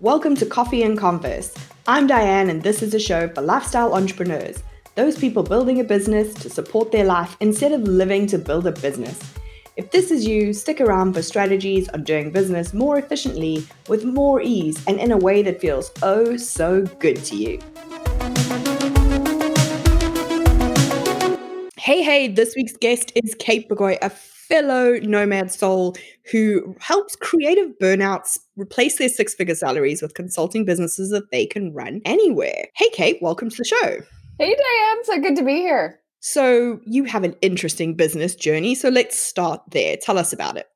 Welcome to Coffee and Converse. I'm Diane, and this is a show for lifestyle entrepreneurs, those people building a business to support their life instead of living to build a business. If this is you, stick around for strategies on doing business more efficiently, with more ease, and in a way that feels oh so good to you. Hey, hey, this week's guest is Kate Bagoy, a fellow nomad soul who helps creative burnouts replace their six figure salaries with consulting businesses that they can run anywhere. Hey, Kate, welcome to the show. Hey, Diane. So good to be here. So, you have an interesting business journey. So, let's start there. Tell us about it.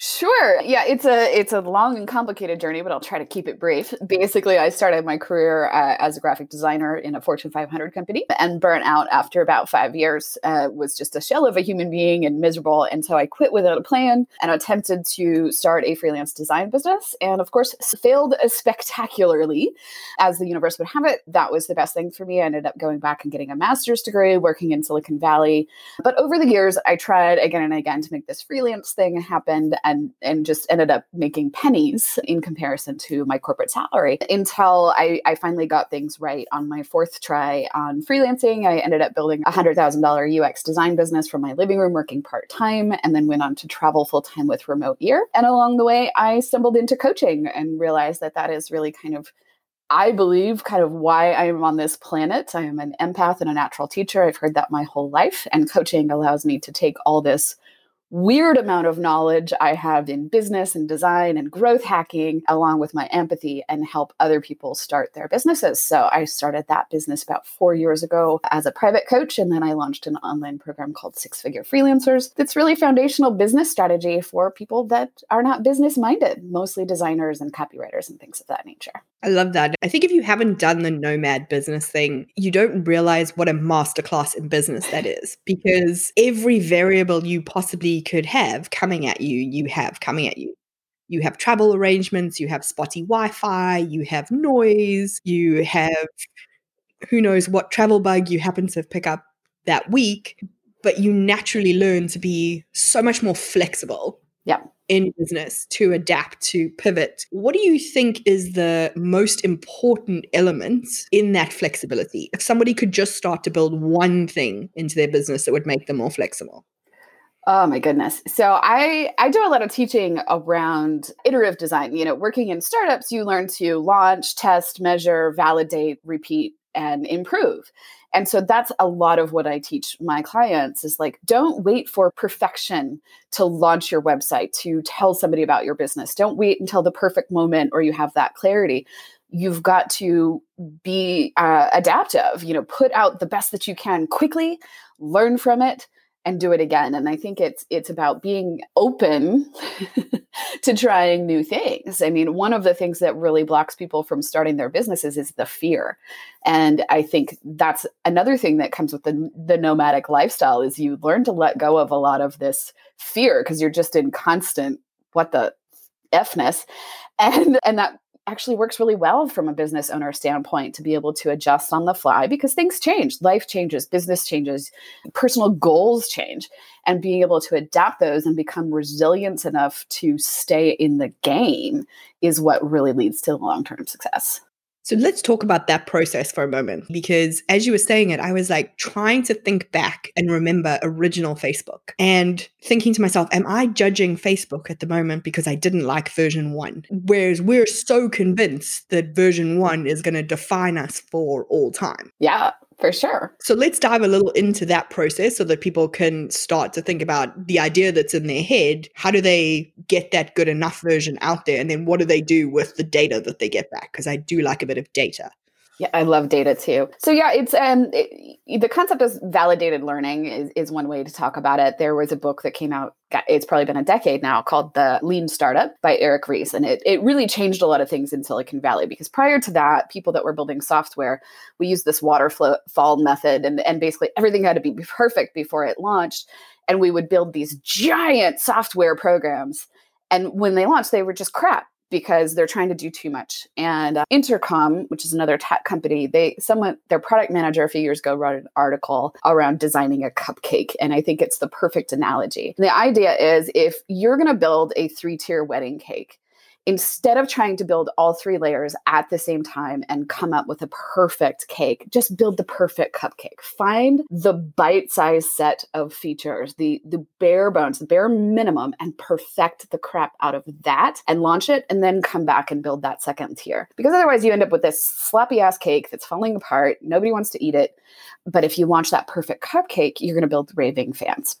Sure. Yeah, it's a it's a long and complicated journey, but I'll try to keep it brief. Basically, I started my career uh, as a graphic designer in a Fortune 500 company and burnt out after about five years. Uh, was just a shell of a human being and miserable, and so I quit without a plan and attempted to start a freelance design business, and of course failed spectacularly, as the universe would have it. That was the best thing for me. I ended up going back and getting a master's degree, working in Silicon Valley. But over the years, I tried again and again to make this freelance thing happen and and just ended up making pennies in comparison to my corporate salary until I, I finally got things right on my fourth try on freelancing. I ended up building a hundred thousand dollar UX design business from my living room, working part time, and then went on to travel full time with Remote Year. And along the way, I stumbled into coaching and realized that that is really kind of I believe kind of why I am on this planet. I am an empath and a natural teacher. I've heard that my whole life, and coaching allows me to take all this weird amount of knowledge I have in business and design and growth hacking, along with my empathy, and help other people start their businesses. So I started that business about four years ago as a private coach. And then I launched an online program called Six Figure Freelancers that's really foundational business strategy for people that are not business minded, mostly designers and copywriters and things of that nature. I love that. I think if you haven't done the nomad business thing, you don't realize what a masterclass in business that is because every variable you possibly could have coming at you, you have coming at you. You have travel arrangements, you have spotty Wi Fi, you have noise, you have who knows what travel bug you happen to pick up that week, but you naturally learn to be so much more flexible. Yeah in business to adapt, to pivot. What do you think is the most important element in that flexibility? If somebody could just start to build one thing into their business that would make them more flexible. Oh my goodness. So I I do a lot of teaching around iterative design. You know, working in startups, you learn to launch, test, measure, validate, repeat and improve. And so that's a lot of what I teach my clients is like, don't wait for perfection to launch your website, to tell somebody about your business. Don't wait until the perfect moment or you have that clarity. You've got to be uh, adaptive, you know, put out the best that you can quickly, learn from it, and do it again. And i think it's it's about being open to trying new things. I mean one of the things that really blocks people from starting their businesses is the fear. And i think that's another thing that comes with the, the nomadic lifestyle is you learn to let go of a lot of this fear because you're just in constant what the fness. And and that actually works really well from a business owner standpoint to be able to adjust on the fly because things change, life changes, business changes, personal goals change, and being able to adapt those and become resilient enough to stay in the game is what really leads to long term success. So let's talk about that process for a moment because as you were saying it, I was like trying to think back and remember original Facebook and thinking to myself, am I judging Facebook at the moment because I didn't like version one? Whereas we're so convinced that version one is going to define us for all time. Yeah for sure. So let's dive a little into that process so that people can start to think about the idea that's in their head. How do they get that good enough version out there? And then what do they do with the data that they get back? Because I do like a bit of data. Yeah, I love data too. So yeah, it's um it, the concept of validated learning is, is one way to talk about it. There was a book that came out it's probably been a decade now called The Lean Startup by Eric Ries and it it really changed a lot of things in Silicon Valley because prior to that, people that were building software, we used this waterfall method and and basically everything had to be perfect before it launched and we would build these giant software programs and when they launched they were just crap because they're trying to do too much. And uh, Intercom, which is another tech company, they someone their product manager a few years ago wrote an article around designing a cupcake, and I think it's the perfect analogy. The idea is if you're going to build a three-tier wedding cake, instead of trying to build all three layers at the same time and come up with a perfect cake, just build the perfect cupcake. Find the bite-sized set of features, the the bare bones, the bare minimum, and perfect the crap out of that and launch it, and then come back and build that second tier. Because otherwise, you end up with this sloppy ass cake that's falling apart. Nobody wants to eat it. But if you launch that perfect cupcake, you're going to build raving fans.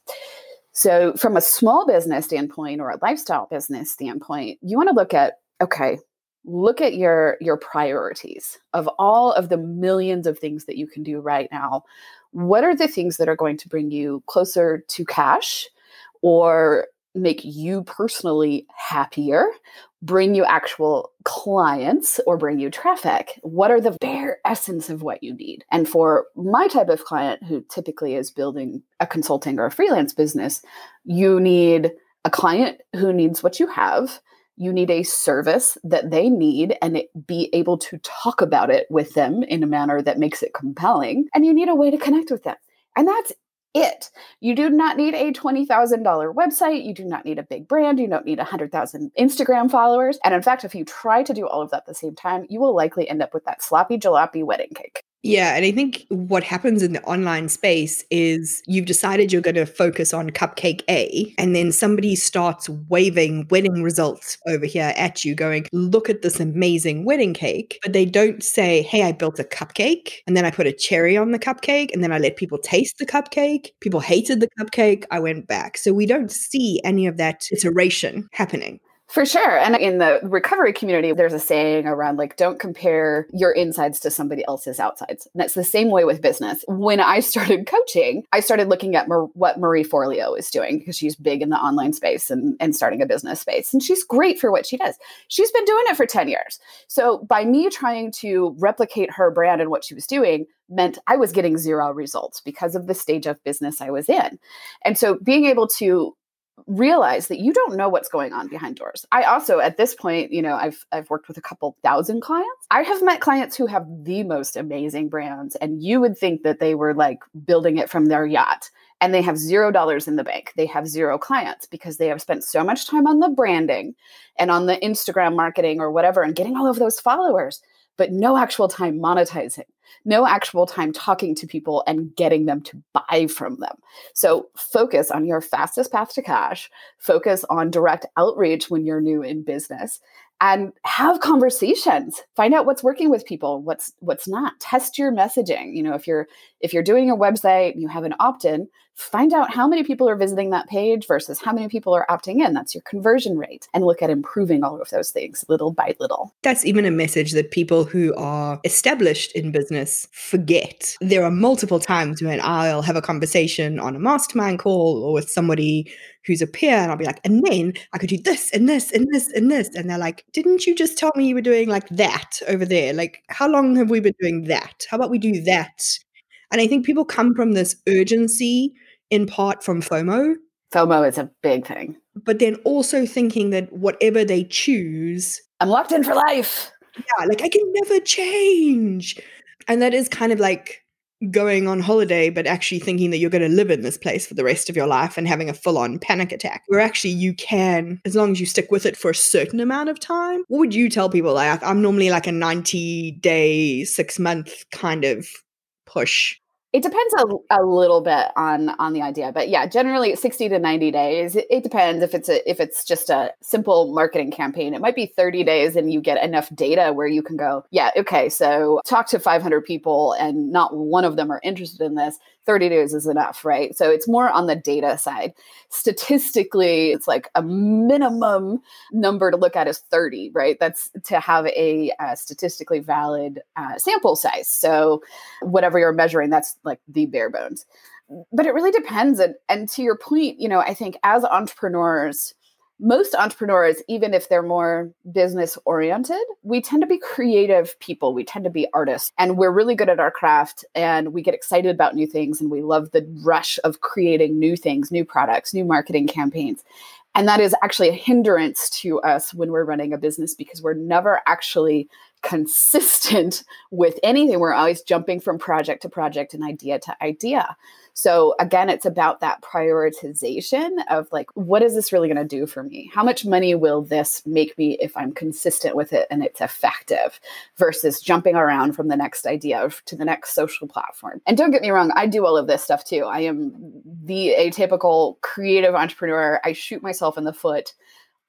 So, from a small business standpoint or a lifestyle business standpoint, you want to look at okay, look at your your priorities of all of the millions of things that you can do right now. What are the things that are going to bring you closer to cash or make you personally happier, bring you actual clients, or bring you traffic? What are the bare essence of what you need? And for my type of client, who typically is building a consulting or a freelance business, you need a client who needs what you have. You need a service that they need and be able to talk about it with them in a manner that makes it compelling. And you need a way to connect with them. And that's it. You do not need a $20,000 website. You do not need a big brand. You don't need 100,000 Instagram followers. And in fact, if you try to do all of that at the same time, you will likely end up with that sloppy jalopy wedding cake. Yeah, and I think what happens in the online space is you've decided you're going to focus on cupcake A, and then somebody starts waving wedding results over here at you, going, Look at this amazing wedding cake. But they don't say, Hey, I built a cupcake, and then I put a cherry on the cupcake, and then I let people taste the cupcake. People hated the cupcake. I went back. So we don't see any of that iteration happening. For sure. And in the recovery community, there's a saying around like, don't compare your insides to somebody else's outsides. And that's the same way with business. When I started coaching, I started looking at Mar- what Marie Forleo is doing because she's big in the online space and, and starting a business space. And she's great for what she does. She's been doing it for 10 years. So by me trying to replicate her brand and what she was doing, meant I was getting zero results because of the stage of business I was in. And so being able to realize that you don't know what's going on behind doors. I also at this point, you know, I've I've worked with a couple thousand clients. I have met clients who have the most amazing brands and you would think that they were like building it from their yacht and they have zero dollars in the bank. They have zero clients because they have spent so much time on the branding and on the Instagram marketing or whatever and getting all of those followers, but no actual time monetizing no actual time talking to people and getting them to buy from them. So focus on your fastest path to cash, focus on direct outreach when you're new in business and have conversations. Find out what's working with people what's what's not. Test your messaging. You know if you're if you're doing a website and you have an opt-in find out how many people are visiting that page versus how many people are opting in. That's your conversion rate. And look at improving all of those things little by little. That's even a message that people who are established in business forget. There are multiple times when I'll have a conversation on a mastermind call or with somebody who's a peer and I'll be like, and then I could do this and this and this and this. And they're like, didn't you just tell me you were doing like that over there? Like, how long have we been doing that? How about we do that? And I think people come from this urgency in part from FOMO. FOMO is a big thing. But then also thinking that whatever they choose, I'm locked in for life. Yeah, like I can never change. And that is kind of like going on holiday, but actually thinking that you're going to live in this place for the rest of your life and having a full on panic attack, where actually you can, as long as you stick with it for a certain amount of time. What would you tell people? Like, I'm normally like a 90 day, six month kind of push it depends a, a little bit on on the idea, but yeah, generally 60 to 90 days. It, it, depends if it's a if it's just a simple marketing campaign. It might be 30 days and you get enough data where you can go, yeah, okay, so talk to 500 people and not one of them are interested in this. 30 days is enough, right? So it's more on the data side. Statistically, it's like a minimum number to look at is 30, right? That's to have a, a statistically valid uh, sample size. So whatever you're measuring, that's like the bare bones. But it really depends. And, and to your point, you know, I think as entrepreneurs, most entrepreneurs, even if they're more business oriented, we tend to be creative people. We tend to be artists and we're really good at our craft and we get excited about new things and we love the rush of creating new things, new products, new marketing campaigns. And that is actually a hindrance to us when we're running a business because we're never actually consistent with anything. We're always jumping from project to project and idea to idea. So again, it's about that prioritization of like, what is this really going to do for me? How much money will this make me if I'm consistent with it and it's effective versus jumping around from the next idea to the next social platform? And don't get me wrong, I do all of this stuff too. I am the atypical creative entrepreneur. I shoot myself in the foot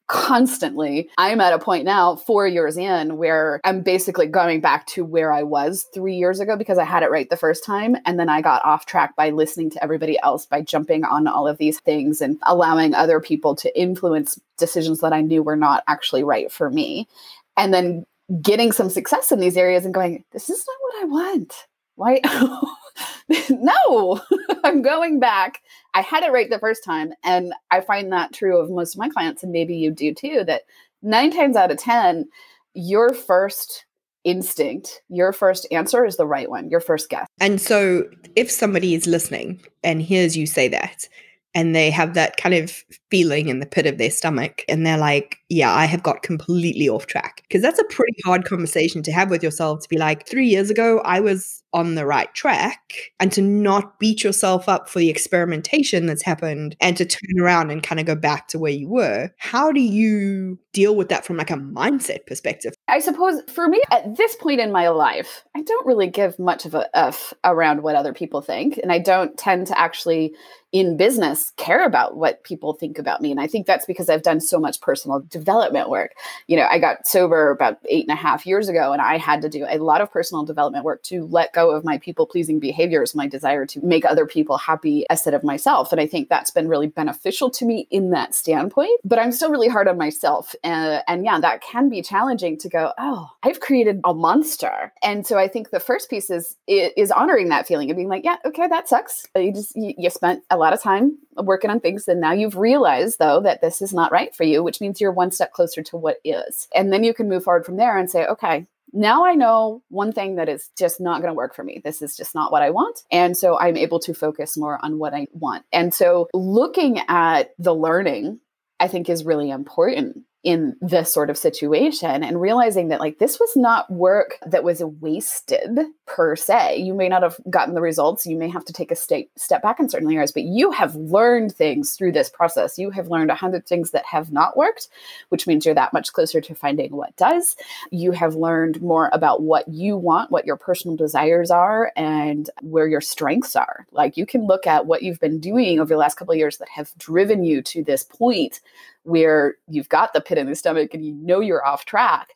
constantly. I'm at a point now, four years in, where I'm basically going back to where I was three years ago because I had it right the first time. And then I got off track by listening to everybody else, by jumping on all of these things and allowing other people to influence decisions that I knew were not actually right for me. And then getting some success in these areas and going, this is not what I want. Why? no, I'm going back. I had it right the first time. And I find that true of most of my clients, and maybe you do too, that nine times out of 10, your first instinct, your first answer is the right one, your first guess. And so if somebody is listening and hears you say that, and they have that kind of feeling in the pit of their stomach and they're like yeah i have got completely off track because that's a pretty hard conversation to have with yourself to be like 3 years ago i was on the right track and to not beat yourself up for the experimentation that's happened and to turn around and kind of go back to where you were how do you deal with that from like a mindset perspective i suppose for me at this point in my life i don't really give much of a f around what other people think and i don't tend to actually in business care about what people think about me. And I think that's because I've done so much personal development work. You know, I got sober about eight and a half years ago, and I had to do a lot of personal development work to let go of my people pleasing behaviors, my desire to make other people happy instead of myself. And I think that's been really beneficial to me in that standpoint. But I'm still really hard on myself. And, and yeah, that can be challenging to go, oh, I've created a monster. And so I think the first piece is, is honoring that feeling and being like, yeah, okay, that sucks. You just, you, you spent a lot of time working on things and now you've realized though that this is not right for you which means you're one step closer to what is and then you can move forward from there and say okay now I know one thing that is just not going to work for me. This is just not what I want. And so I'm able to focus more on what I want. And so looking at the learning, I think is really important in this sort of situation and realizing that like this was not work that was wasted per se. You may not have gotten the results. You may have to take a step step back in certain areas but you have learned things through this process. You have learned a hundred things that have not worked which means you're that much closer to finding what does. You have learned more about what you want what your personal desires are and where your strengths are. Like you can look at what you've been doing over the last couple of years that have driven you to this point where you've got the pit in the stomach and you know you're off track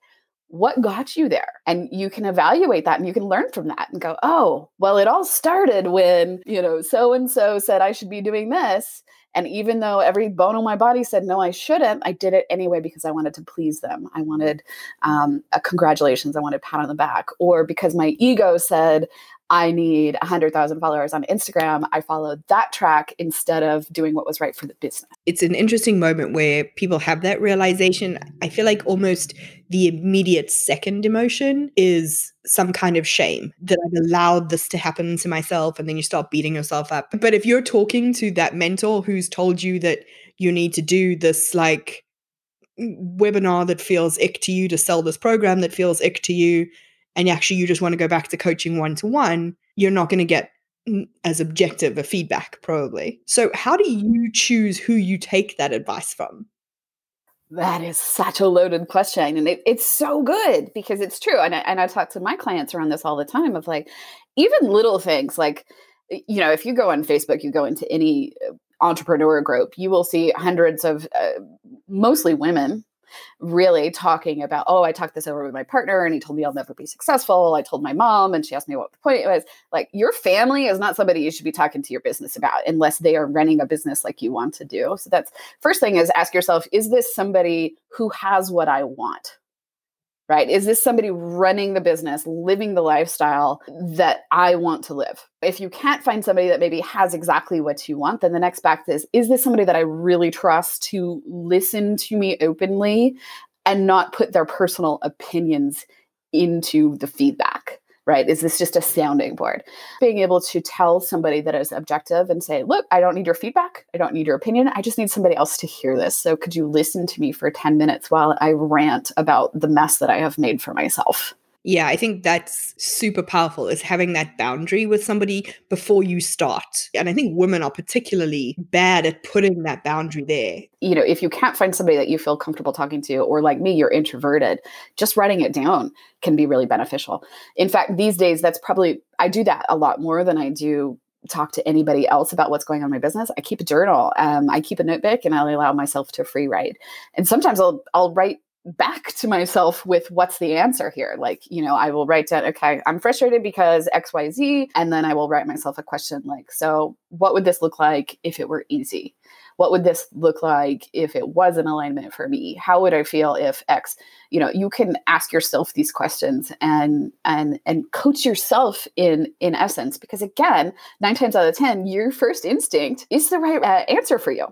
what got you there? And you can evaluate that and you can learn from that and go oh well it all started when you know so and so said i should be doing this and even though every bone in my body said no i shouldn't i did it anyway because i wanted to please them. I wanted um, a congratulations i wanted a pat on the back or because my ego said I need 100,000 followers on Instagram. I followed that track instead of doing what was right for the business. It's an interesting moment where people have that realization. I feel like almost the immediate second emotion is some kind of shame that I've allowed this to happen to myself. And then you start beating yourself up. But if you're talking to that mentor who's told you that you need to do this, like, mm, webinar that feels ick to you to sell this program that feels ick to you and actually you just want to go back to coaching one to one, you're not going to get as objective a feedback probably. So how do you choose who you take that advice from? That is such a loaded question. And it, it's so good because it's true. And I, and I talk to my clients around this all the time of like, even little things like, you know, if you go on Facebook, you go into any uh, entrepreneur group, you will see hundreds of uh, mostly women really talking about, oh, I talked this over with my partner and he told me I'll never be successful. I told my mom and she asked me what the point was. Like, your family is not somebody you should be talking to your business about unless they are running a business like you want to do. So, that's first thing is ask yourself, is this somebody who has what I want? Right? Is this somebody running the business, living the lifestyle that I want to live? If you can't find somebody that maybe has exactly what you want, then the next back is is this somebody that I really trust to listen to me openly and not put their personal opinions into the feedback? Right? Is this just a sounding board? Being able to tell somebody that is objective and say, look, I don't need your feedback. I don't need your opinion. I just need somebody else to hear this. So could you listen to me for 10 minutes while I rant about the mess that I have made for myself? Yeah, I think that's super powerful is having that boundary with somebody before you start. And I think women are particularly bad at putting that boundary there. You know, if you can't find somebody that you feel comfortable talking to, or like me, you're introverted, just writing it down can be really beneficial. In fact, these days, that's probably, I do that a lot more than I do talk to anybody else about what's going on in my business. I keep a journal. Um, I keep a notebook and I allow myself to free write. And sometimes I'll I'll write back to myself with what's the answer here? Like you know i will write down okay i'm frustrated because xyz and then i will write myself a question like so what would this look like if it were easy? What would this look like if it was an alignment for me? How would i feel if x? You know you can ask yourself these questions and and and coach yourself in in essence because again nine times out of ten your first instinct is the right uh, answer for you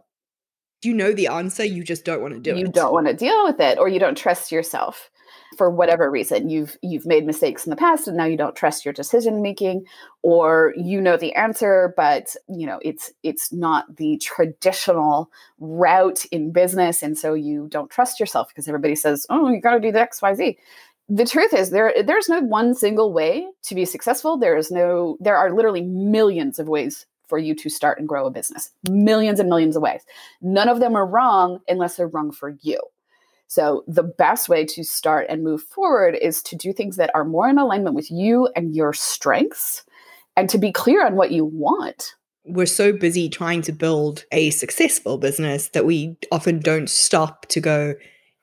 you know the answer, you just don't want to do you it. You don't want to deal with it or you don't trust yourself for whatever reason. You've you've made mistakes in the past and now you don't trust your decision making or you know the answer but, you know, it's it's not the traditional route in business and so you don't trust yourself because everybody says, "Oh, you got to do the XYZ." the truth is there there's no one single way to be successful there is no there are literally millions of ways for you to start and grow a business. Millions and millions of ways. None of them are wrong unless they're wrong for you. So, the best way to start and move forward is to do things that are more in alignment with you and your strengths and to be clear on what you want. We're so busy trying to build a successful business that we often don't stop to go,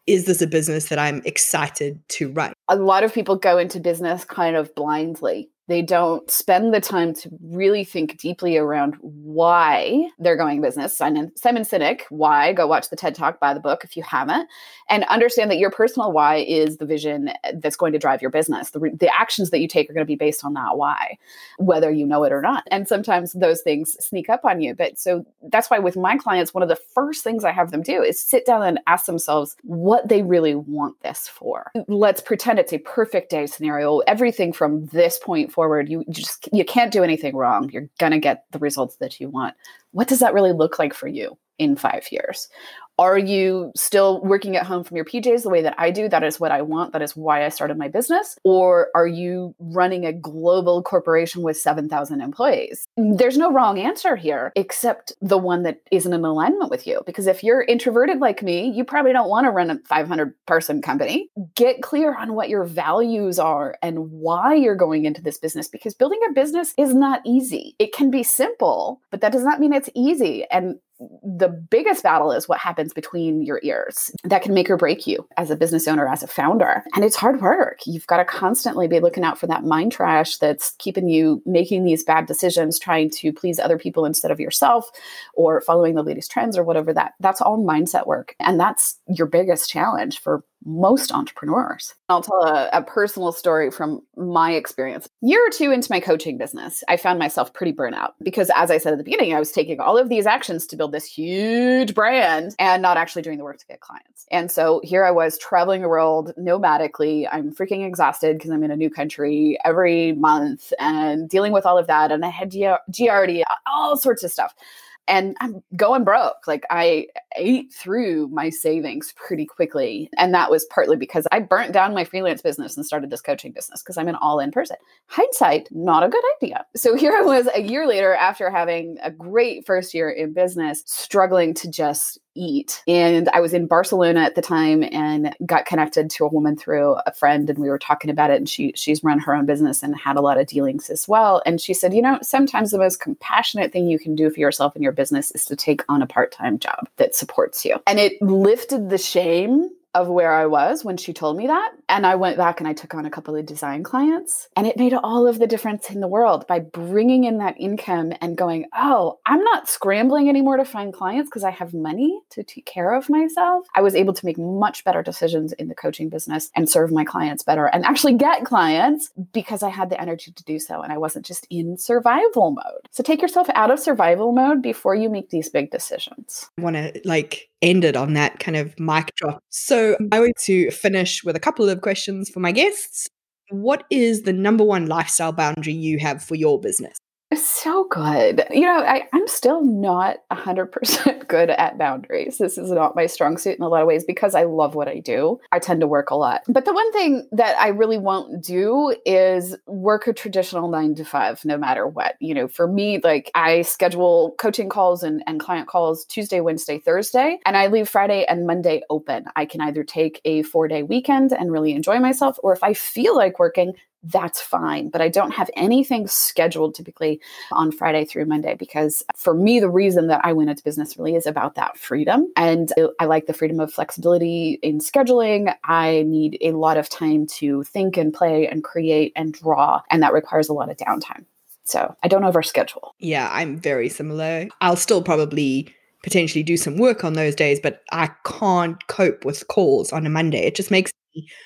is this a business that I'm excited to run? A lot of people go into business kind of blindly they don't spend the time to really think deeply around why they're going business. Simon, Simon Sinek, why? Go watch the TED Talk, buy the book if you haven't, and understand that your personal why is the vision that's going to drive your business. The, the actions that you take are going to be based on that why, whether you know it or not. And sometimes those things sneak up on you. But so that's why with my clients, one of the first things I have them do is sit down and ask themselves what they really want this for. Let's pretend it's a perfect day scenario. Everything from this point forward, you just you can't do anything wrong. You're gonna get the results that you want. What does that really look like for you in five years? Are you still working at home from your PJs the way that I do? That is what I want. That is why I started my business. Or are you running a global corporation with 7,000 employees? There's no wrong answer here, except the one that isn't in alignment with you. Because if you're introverted like me, you probably don't want to run a 500 person company. Get clear on what your values are and why you're going into this business because building a business is not easy. It can be simple, but that does not mean it's easy. And the biggest battle is what happens between your ears that can make or break you as a business owner, as a founder. And it's hard work. You've got to constantly be looking out for that mind trash that's keeping you making these bad decisions, trying to please other people instead of yourself, or following the latest trends or whatever that that's all mindset work. And that's your biggest challenge for most entrepreneurs. I'll tell a, a, personal story from my experience. Year or two into my coaching business, I found myself pretty burnout because, as I said at the beginning, I was taking all of these actions to build this huge brand and not actually doing the work to get clients. And so here I was traveling the world nomadically. I'm freaking exhausted because I'm in a new country every month and dealing with all of that. And I had GRD, all sorts of stuff and I'm going broke. Like I ate through my savings pretty quickly. And that was partly because I burnt down my freelance business and started this coaching business because I'm an all in person. Hindsight, not a good idea. So here I was a year later after having a great first year in business, struggling to just eat. And I was in Barcelona at the time and got connected to a woman through a friend and we were talking about it and she she's run her own business and had a lot of dealings as well. And she said, "You know, sometimes the most compassionate thing you can do for yourself and your business is to take on a part-time job that supports you." And it lifted the shame of where I was when she told me that. And I went back and I took on a couple of design clients. And it made all of the difference in the world by bringing in that income and going, oh, I'm not scrambling anymore to find clients because I have money to take care of myself. I was able to make much better decisions in the coaching business and serve my clients better and actually get clients because I had the energy to do so and I wasn't just in survival mode. So take yourself out of survival mode before you make these big decisions. I want to like ended on that kind of mic drop. So mm. I want to finish with a couple of questions for my guests. What is the number one lifestyle boundary you have for your business? So good. You know, I, I'm still not 100% good at boundaries. This is not my strong suit in a lot of ways because I love what I do. I tend to work a lot. But the one thing that I really won't do is work a traditional nine to five, no matter what. You know, for me, like I schedule coaching calls and, and client calls Tuesday, Wednesday, Thursday, and I leave Friday and Monday open. I can either take a four day weekend and really enjoy myself, or if I feel like working, that's fine. But I don't have anything scheduled typically on Friday through Monday because for me, the reason that I went into business really is about that freedom. And I like the freedom of flexibility in scheduling. I need a lot of time to think and play and create and draw, and that requires a lot of downtime. So I don't overschedule. Yeah, I'm very similar. I'll still probably potentially do some work on those days, but I can't cope with calls on a Monday. It just makes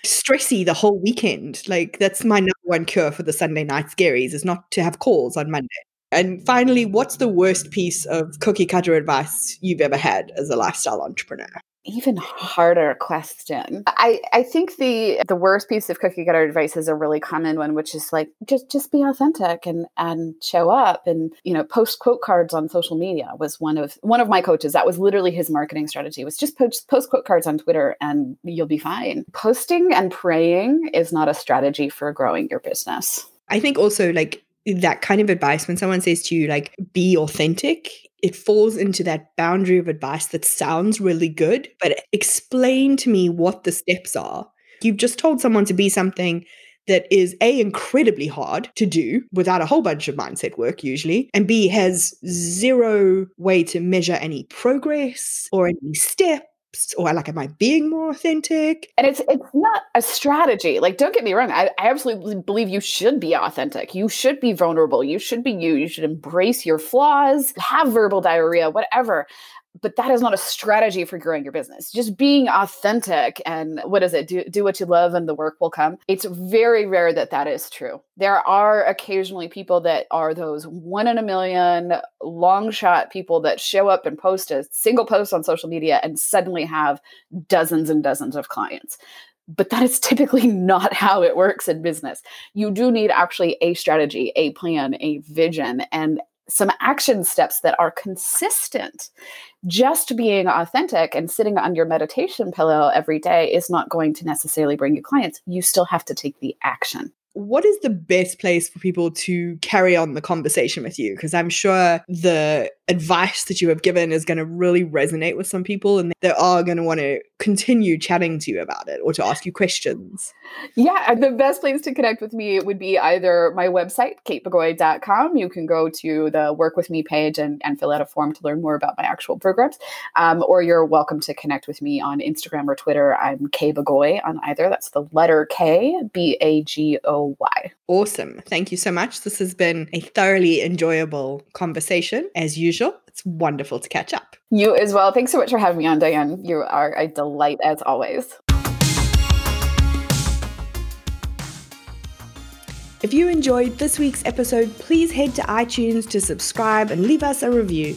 stressy the whole weekend. Like that's my number one cure for the Sunday night scaries is not to have calls on Monday. And finally, what's the worst piece of cookie cutter advice you've ever had as a lifestyle entrepreneur? Even harder question. I, I think the the worst piece of cookie cutter advice is a really common one, which is like just just be authentic and and show up and you know post quote cards on social media was one of one of my coaches. That was literally his marketing strategy was just post post quote cards on Twitter and you'll be fine. Posting and praying is not a strategy for growing your business. I think also like that kind of advice when someone says to you like be authentic it falls into that boundary of advice that sounds really good, but explain to me what the steps are. You've just told someone to be something that is A, incredibly hard to do without a whole bunch of mindset work, usually, and B, has zero way to measure any progress or any step or like am i being more authentic? And it's it's not a strategy. Like don't get me wrong I, I absolutely believe you should be authentic. You should be vulnerable. You should be you. You should embrace your flaws have verbal diarrhea whatever but that is not a strategy for growing your business. Just being authentic and what is it? Do, do what you love and the work will come. It's very rare that that is true. There are occasionally people that are those one in a million long shot people that show up and post a single post on social media and suddenly have dozens and dozens of clients but that is typically not how it works in business. You do need actually a strategy, a plan, a vision, and some action steps that are consistent. Just being authentic and sitting on your meditation pillow every day is not going to necessarily bring you clients. You still have to take the action what is the best place for people to carry on the conversation with you? Because I'm sure the advice that you have given is going to really resonate with some people and they are going to want to continue chatting to you about it or to ask you questions. Yeah, the best place to connect with me would be either my website, katebagoy.com. You can go to the work with me page and, and fill out a form to learn more about my actual programs. Um, or you're welcome to connect with me on Instagram or Twitter. I'm K Bagoy on either. That's the letter K, B A G O Y. Awesome. Thank you so much. This has been a thoroughly enjoyable conversation as usual. It's wonderful to catch up. You as well. Thanks so much for having me on, Diane. You are a delight as always. If you enjoyed this week's episode, please head to iTunes to subscribe and leave us a review.